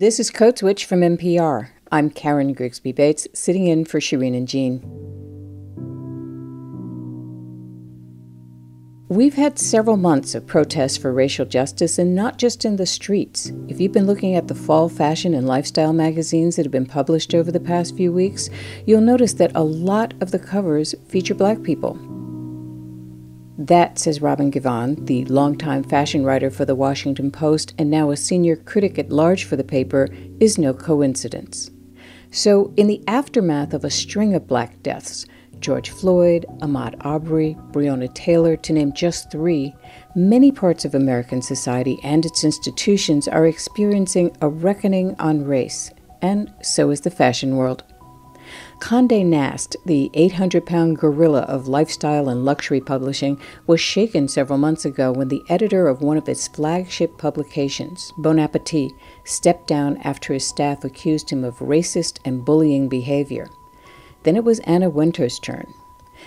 This is Code Switch from NPR. I'm Karen Grigsby Bates, sitting in for Shireen and Gene. We've had several months of protests for racial justice, and not just in the streets. If you've been looking at the fall fashion and lifestyle magazines that have been published over the past few weeks, you'll notice that a lot of the covers feature black people. That, says Robin Givhan, the longtime fashion writer for the Washington Post and now a senior critic at large for the paper, is no coincidence. So, in the aftermath of a string of black deaths, George Floyd, Ahmaud Arbery, Breonna Taylor, to name just three, many parts of American society and its institutions are experiencing a reckoning on race, and so is the fashion world. Conde Nast, the 800 pound gorilla of lifestyle and luxury publishing, was shaken several months ago when the editor of one of its flagship publications, Bon Appetit, stepped down after his staff accused him of racist and bullying behavior. Then it was Anna Wintour's turn.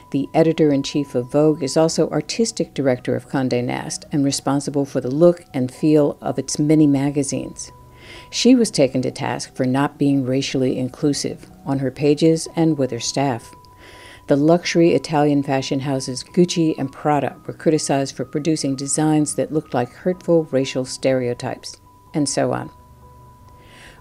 The editor in chief of Vogue is also artistic director of Conde Nast and responsible for the look and feel of its many magazines. She was taken to task for not being racially inclusive on her pages and with her staff. The luxury Italian fashion houses Gucci and Prada were criticized for producing designs that looked like hurtful racial stereotypes, and so on.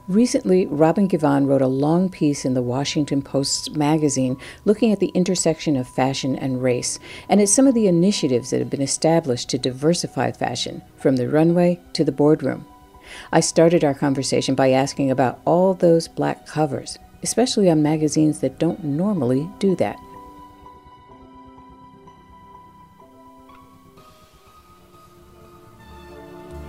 Recently, Robin Givhan wrote a long piece in the Washington Post magazine looking at the intersection of fashion and race, and at some of the initiatives that have been established to diversify fashion, from the runway to the boardroom. I started our conversation by asking about all those black covers, especially on magazines that don't normally do that.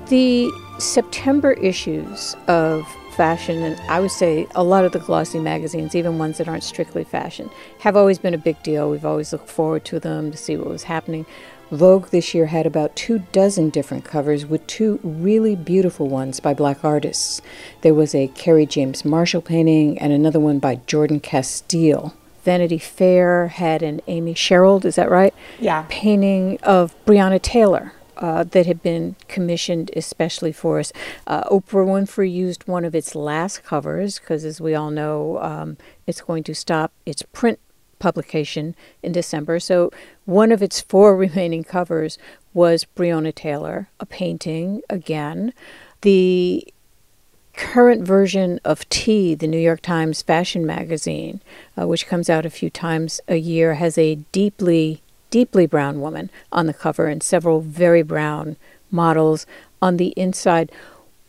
The September issues of fashion, and I would say a lot of the glossy magazines, even ones that aren't strictly fashion, have always been a big deal. We've always looked forward to them to see what was happening. Vogue this year had about two dozen different covers with two really beautiful ones by black artists. There was a Kerry James Marshall painting and another one by Jordan Casteel. Vanity Fair had an Amy Sherald, is that right? Yeah. Painting of Breonna Taylor. Uh, that had been commissioned especially for us. Uh, Oprah Winfrey used one of its last covers because, as we all know, um, it's going to stop its print publication in December. So one of its four remaining covers was Breonna Taylor, a painting again. The current version of T, the New York Times fashion magazine, uh, which comes out a few times a year, has a deeply, deeply brown woman on the cover and several very brown models on the inside.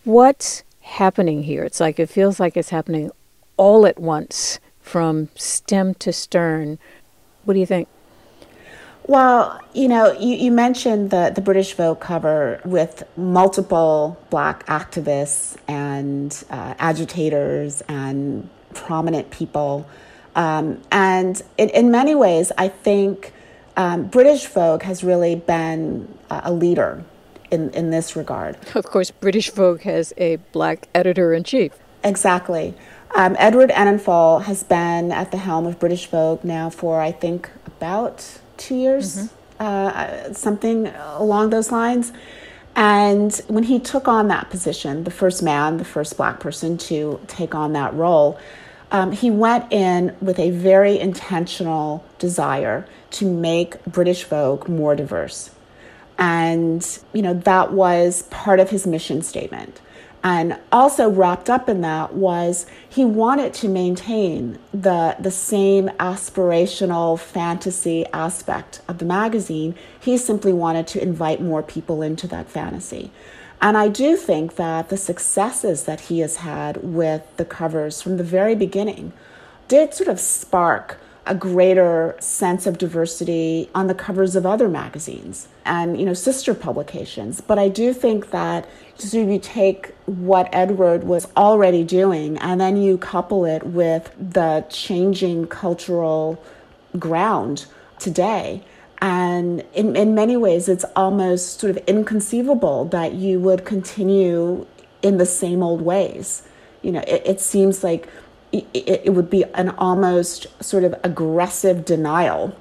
What's happening here? It's like it feels like it's happening all at once from stem to stern. What do you think? Well, you know, you, you mentioned the, the British Vogue cover with multiple black activists and uh, agitators and prominent people. Um, and in, in many ways, I think um, British Vogue has really been a leader in, in this regard. Of course, British Vogue has a black editor in chief. Exactly. Um, Edward Enninful has been at the helm of British Vogue now for, I think, about two years, mm-hmm. uh, something along those lines. And when he took on that position, the first man, the first black person to take on that role, um, he went in with a very intentional desire to make British Vogue more diverse. And, you know, that was part of his mission statement. And also wrapped up in that was he wanted to maintain the, the same aspirational fantasy aspect of the magazine. He simply wanted to invite more people into that fantasy. And I do think that the successes that he has had with the covers from the very beginning did sort of spark a greater sense of diversity on the covers of other magazines and you know sister publications. But i do think that so you take what edward was already doing and then you couple it with the changing cultural ground today and in, in many ways it's almost sort of inconceivable that you would continue in the same old ways. You know it, it seems like it, it would be an almost sort of aggressive denial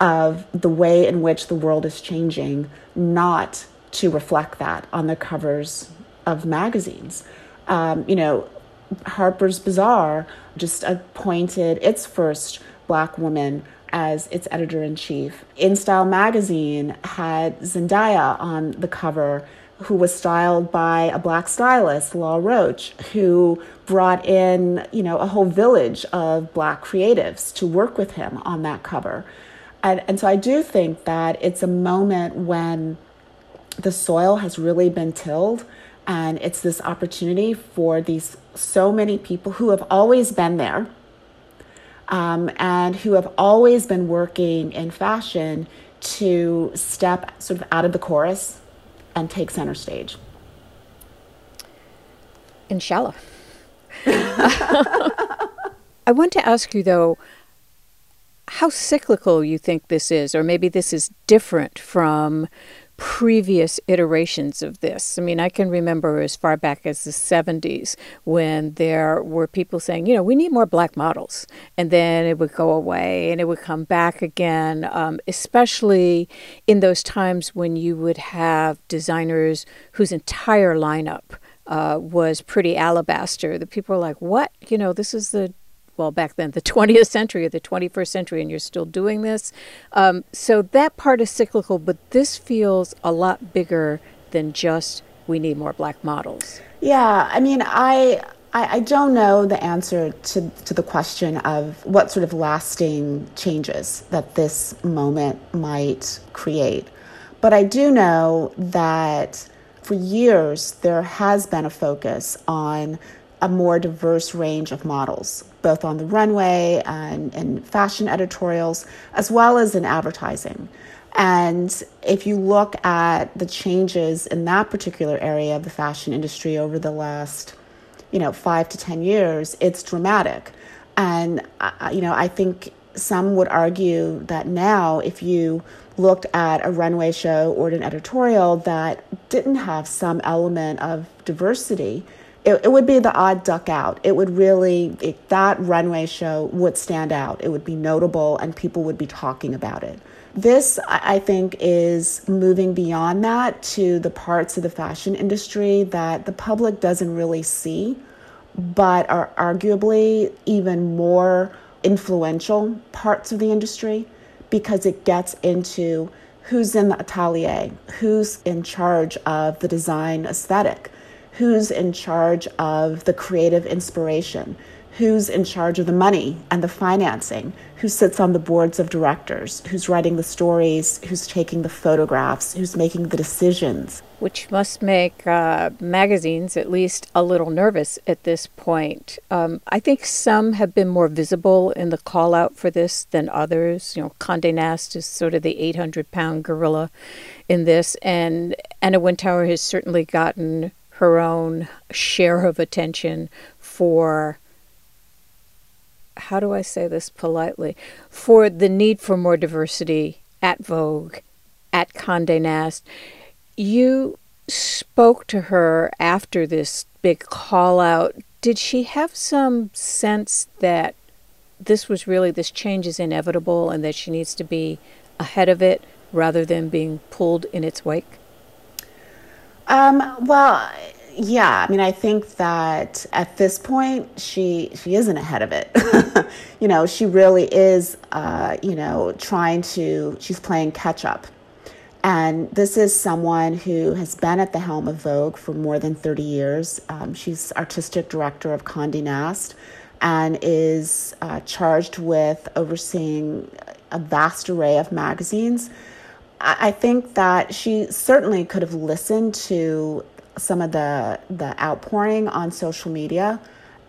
of the way in which the world is changing, not to reflect that on the covers of magazines. Um, you know, Harper's Bazaar just appointed its first black woman as its editor in chief. InStyle magazine had Zendaya on the cover, who was styled by a black stylist, Law Roach, who brought in, you know, a whole village of black creatives to work with him on that cover. And, and so I do think that it's a moment when the soil has really been tilled and it's this opportunity for these so many people who have always been there um, and who have always been working in fashion to step sort of out of the chorus and take center stage. Inshallah. I want to ask you though how cyclical you think this is, or maybe this is different from previous iterations of this. I mean, I can remember as far back as the 70s when there were people saying, you know, we need more black models. And then it would go away and it would come back again, um, especially in those times when you would have designers whose entire lineup. Uh, was pretty alabaster. The people were like, "What? You know, this is the well, back then, the 20th century or the 21st century, and you're still doing this. Um, so that part is cyclical, but this feels a lot bigger than just we need more black models. Yeah, I mean, I. I, don't know the answer to, to the question of what sort of lasting changes that this moment might create. But I do know that for years there has been a focus on a more diverse range of models, both on the runway and in fashion editorials, as well as in advertising. And if you look at the changes in that particular area of the fashion industry over the last, you know, five to 10 years, it's dramatic. And, uh, you know, I think some would argue that now, if you looked at a runway show or an editorial that didn't have some element of diversity, it, it would be the odd duck out. It would really, it, that runway show would stand out. It would be notable and people would be talking about it. This, I think, is moving beyond that to the parts of the fashion industry that the public doesn't really see, but are arguably even more influential parts of the industry because it gets into who's in the atelier, who's in charge of the design aesthetic, who's in charge of the creative inspiration, who's in charge of the money and the financing, who sits on the boards of directors, who's writing the stories, who's taking the photographs, who's making the decisions. Which must make uh, magazines at least a little nervous at this point. Um, I think some have been more visible in the call out for this than others. You know, Condé Nast is sort of the 800 pound gorilla in this, and Anna Wintour has certainly gotten her own share of attention for how do I say this politely? For the need for more diversity at Vogue, at Condé Nast. You spoke to her after this big call out. Did she have some sense that this was really, this change is inevitable and that she needs to be ahead of it rather than being pulled in its wake? Um, well, yeah, I mean, I think that at this point, she she isn't ahead of it. you know, she really is. Uh, you know, trying to. She's playing catch up, and this is someone who has been at the helm of Vogue for more than thirty years. Um, she's artistic director of Condé Nast, and is uh, charged with overseeing a vast array of magazines. I think that she certainly could have listened to some of the the outpouring on social media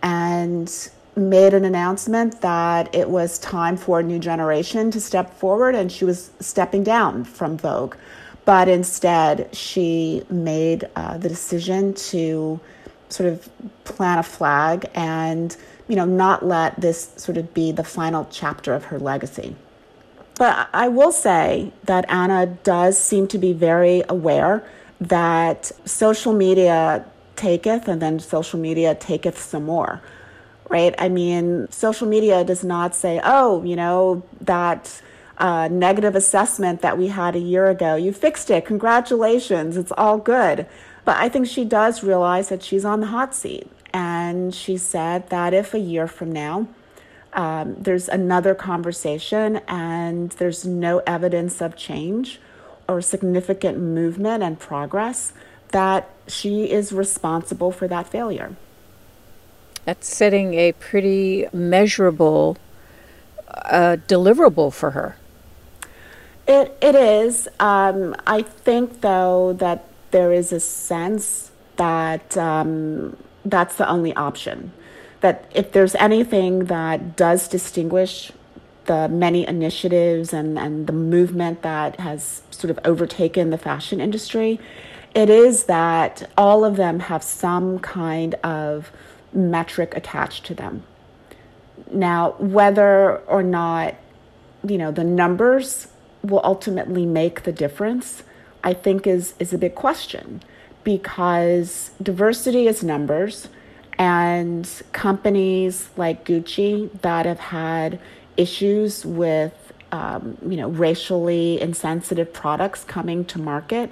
and made an announcement that it was time for a new generation to step forward and she was stepping down from Vogue. But instead, she made uh, the decision to sort of plant a flag and you know not let this sort of be the final chapter of her legacy. But I will say that Anna does seem to be very aware that social media taketh and then social media taketh some more right i mean social media does not say oh you know that uh, negative assessment that we had a year ago you fixed it congratulations it's all good But I think she does realize that she's on the hot seat. And she said that if a year from now, um, there's another conversation and there's no evidence of change or significant movement and progress, that she is responsible for that failure. That's setting a pretty measurable uh, deliverable for her. It, it is. Um, I think, though, that there is a sense that um, that's the only option. That if there's anything that does distinguish the many initiatives and, and the movement that has sort of overtaken the fashion industry, it is that all of them have some kind of metric attached to them. Now, whether or not, you know, the numbers will ultimately make the difference, I think is, is a big question because diversity is numbers and companies like Gucci that have had issues with um, you know racially insensitive products coming to market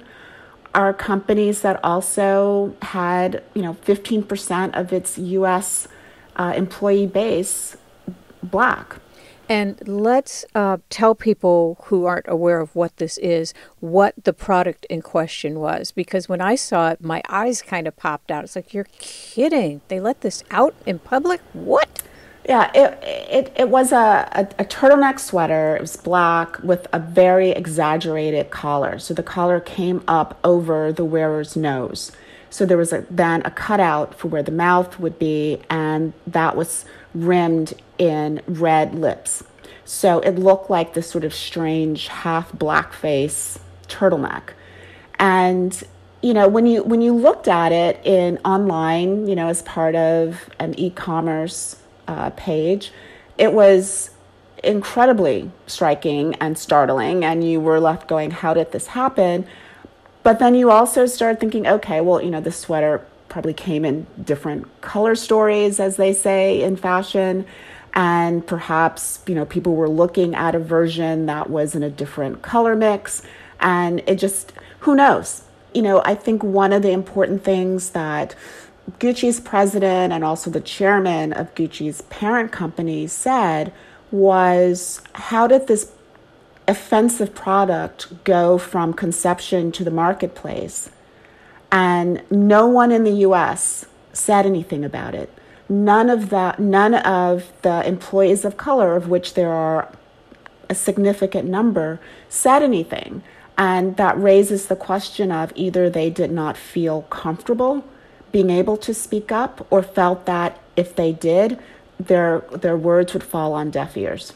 are companies that also had you know 15% of its U.S. Uh, employee base black. And let's uh, tell people who aren't aware of what this is what the product in question was. Because when I saw it, my eyes kind of popped out. It's like, you're kidding. They let this out in public? What? Yeah, it, it, it was a, a, a, turtleneck sweater. It was black with a very exaggerated collar. So the collar came up over the wearer's nose. So there was a, then a cutout for where the mouth would be, and that was rimmed in red lips. So it looked like this sort of strange half blackface turtleneck. And you know, when you when you looked at it in online, you know, as part of an e-commerce uh, page, it was incredibly striking and startling, and you were left going, "How did this happen?" But then you also start thinking, "Okay, well, you know, the sweater probably came in different color stories, as they say in fashion." and perhaps you know people were looking at a version that was in a different color mix and it just who knows you know i think one of the important things that Gucci's president and also the chairman of Gucci's parent company said was how did this offensive product go from conception to the marketplace? And no one in the US said anything about it. None of that none of the employees of color of which there are a significant number said anything. And that raises the question of either they did not feel comfortable being able to speak up or felt that if they did, their, their words would fall on deaf ears?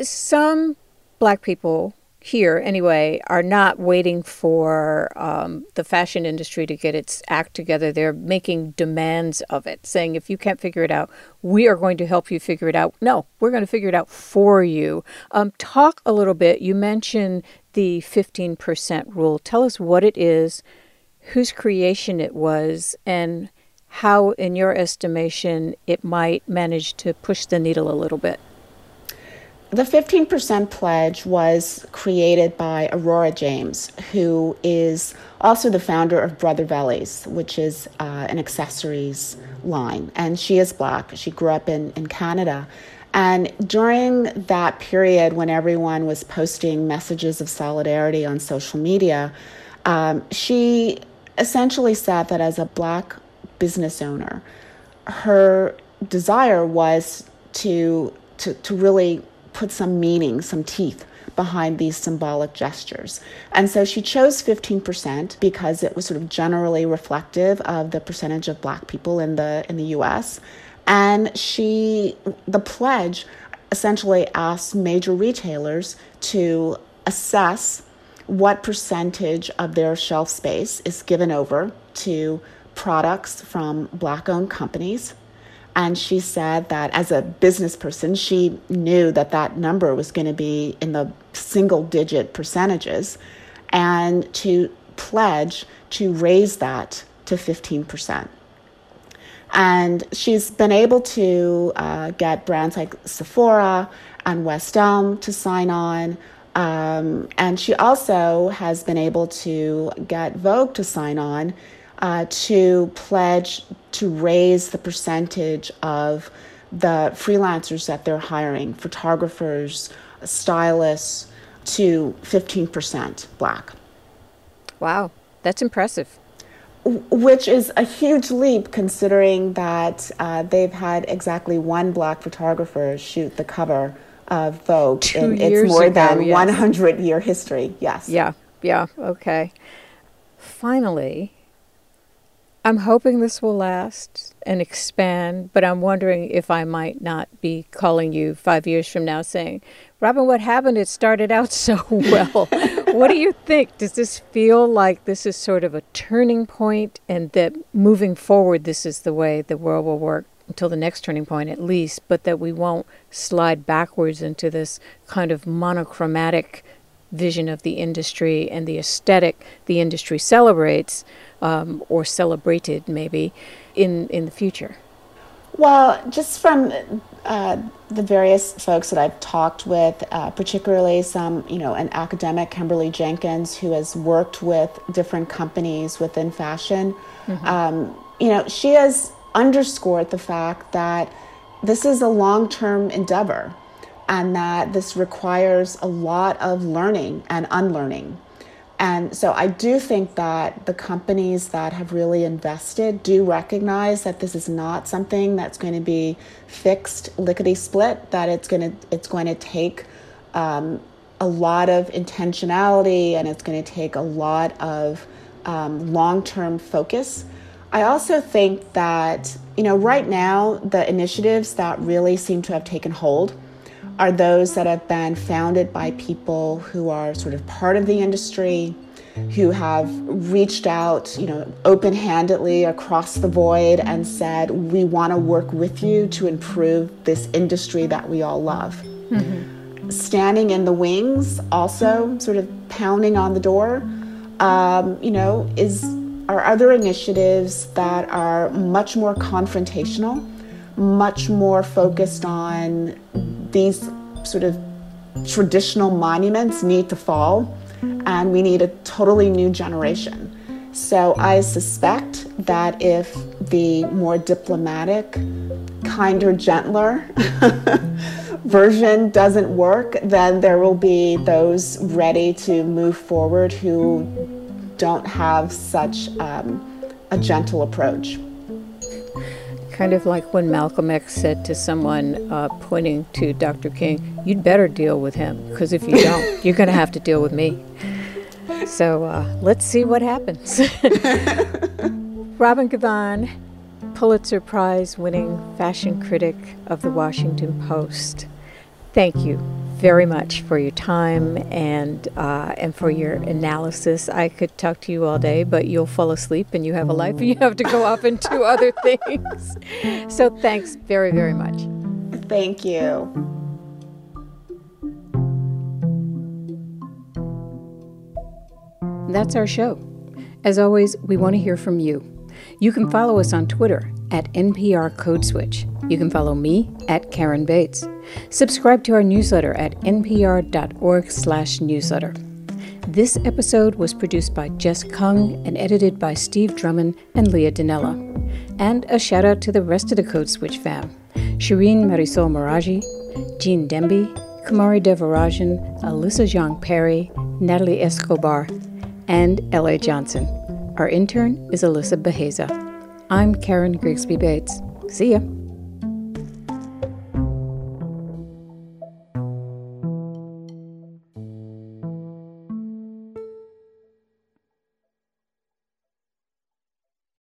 Some black people here, anyway, are not waiting for um, the fashion industry to get its act together. They're making demands of it, saying, if you can't figure it out, we are going to help you figure it out. No, we're going to figure it out for you. Um, talk a little bit. You mentioned the 15% rule. Tell us what it is whose creation it was and how, in your estimation, it might manage to push the needle a little bit. The 15% pledge was created by Aurora James, who is also the founder of Brother Vellies, which is uh, an accessories line. And she is black. She grew up in, in Canada. And during that period when everyone was posting messages of solidarity on social media, um, she essentially said that as a black business owner, her desire was to, to, to really put some meaning, some teeth behind these symbolic gestures. And so she chose 15% because it was sort of generally reflective of the percentage of black people in the in the US. And she the pledge essentially asked major retailers to assess what percentage of their shelf space is given over to products from black owned companies. And she said that as a business person, she knew that that number was going to be in the single digit percentages and to pledge to raise that to 15%. And she's been able to uh, get brands like Sephora and West Elm to sign on, Um, and she also has been able to get Vogue to sign on uh, to pledge to raise the percentage of the freelancers that they're hiring, photographers, stylists, to 15% black. Wow, that's impressive. Which is a huge leap considering that uh, they've had exactly one black photographer shoot the cover Uh, of Vogue Two in its more ago, than yes. 100 year history. Yes. Yeah, yeah, okay. Finally, I'm hoping this will last and expand, but I'm wondering if I might not be calling you five years from now saying, Robin, what happened? It started out so well. what do you think? Does this feel like this is sort of a turning point and that moving forward, this is the way the world will work until the next turning point at least, but that we won't slide backwards into this kind of monochromatic vision of the industry and the aesthetic the industry celebrates um, or celebrated maybe in in the future? Well, just from uh, the various folks that I've talked with, uh, particularly some, you know, an academic, Kimberly Jenkins, who has worked with different companies within fashion, mm-hmm. um, you know, she has underscored the fact that this is a long term endeavor and that this requires a lot of learning and unlearning. And so I do think that the companies that have really invested do recognize that this is not something that's going to be fixed lickety split, that it's going to it's going to take um, a lot of intentionality and it's going to take a lot of um, long term focus. I also think that, you know, right now, the initiatives that really seem to have taken hold are those that have been founded by people who are sort of part of the industry, who have reached out, you know, open-handedly across the void and said, "We want to work with you to improve this industry that we all love." Mm-hmm. Standing in the wings, also sort of pounding on the door, um, you know, is are other initiatives that are much more confrontational, much more focused on these sort of traditional monuments need to fall and we need a totally new generation. So I suspect that if the more diplomatic, kinder, gentler version doesn't work, then there will be those ready to move forward who don't have such um, a gentle approach. Kind of like when Malcolm X said to someone uh, pointing to Dr. King, you'd better deal with him, because if you don't, you're going to have to deal with me. So uh, let's see what happens. Robin Givhan, Pulitzer Prize winning fashion critic of the Washington Post. Thank you very much for your time and uh, and for your analysis. I could talk to you all day, but you'll fall asleep and you have a life and you have to go off and do other things. So thanks very very much. Thank you. That's our show. As always, we want to hear from you. You can follow us on Twitter at NPR Code Switch. You can follow me at Karen Bates. Subscribe to our newsletter at npr.org/newsletter. This episode was produced by Jess Kung and edited by Steve Drummond and Leah Donnella. And a shout out to the rest of the Code Switch fam: Shireen Marisol Meraji, Gene Demby, Kumari Devarajan, Alyssa Jeong Perry, Natalie Escobar, and L.A. Johnson. Our intern is Alyssa Beheza. I'm Karen Grigsby Bates. See ya.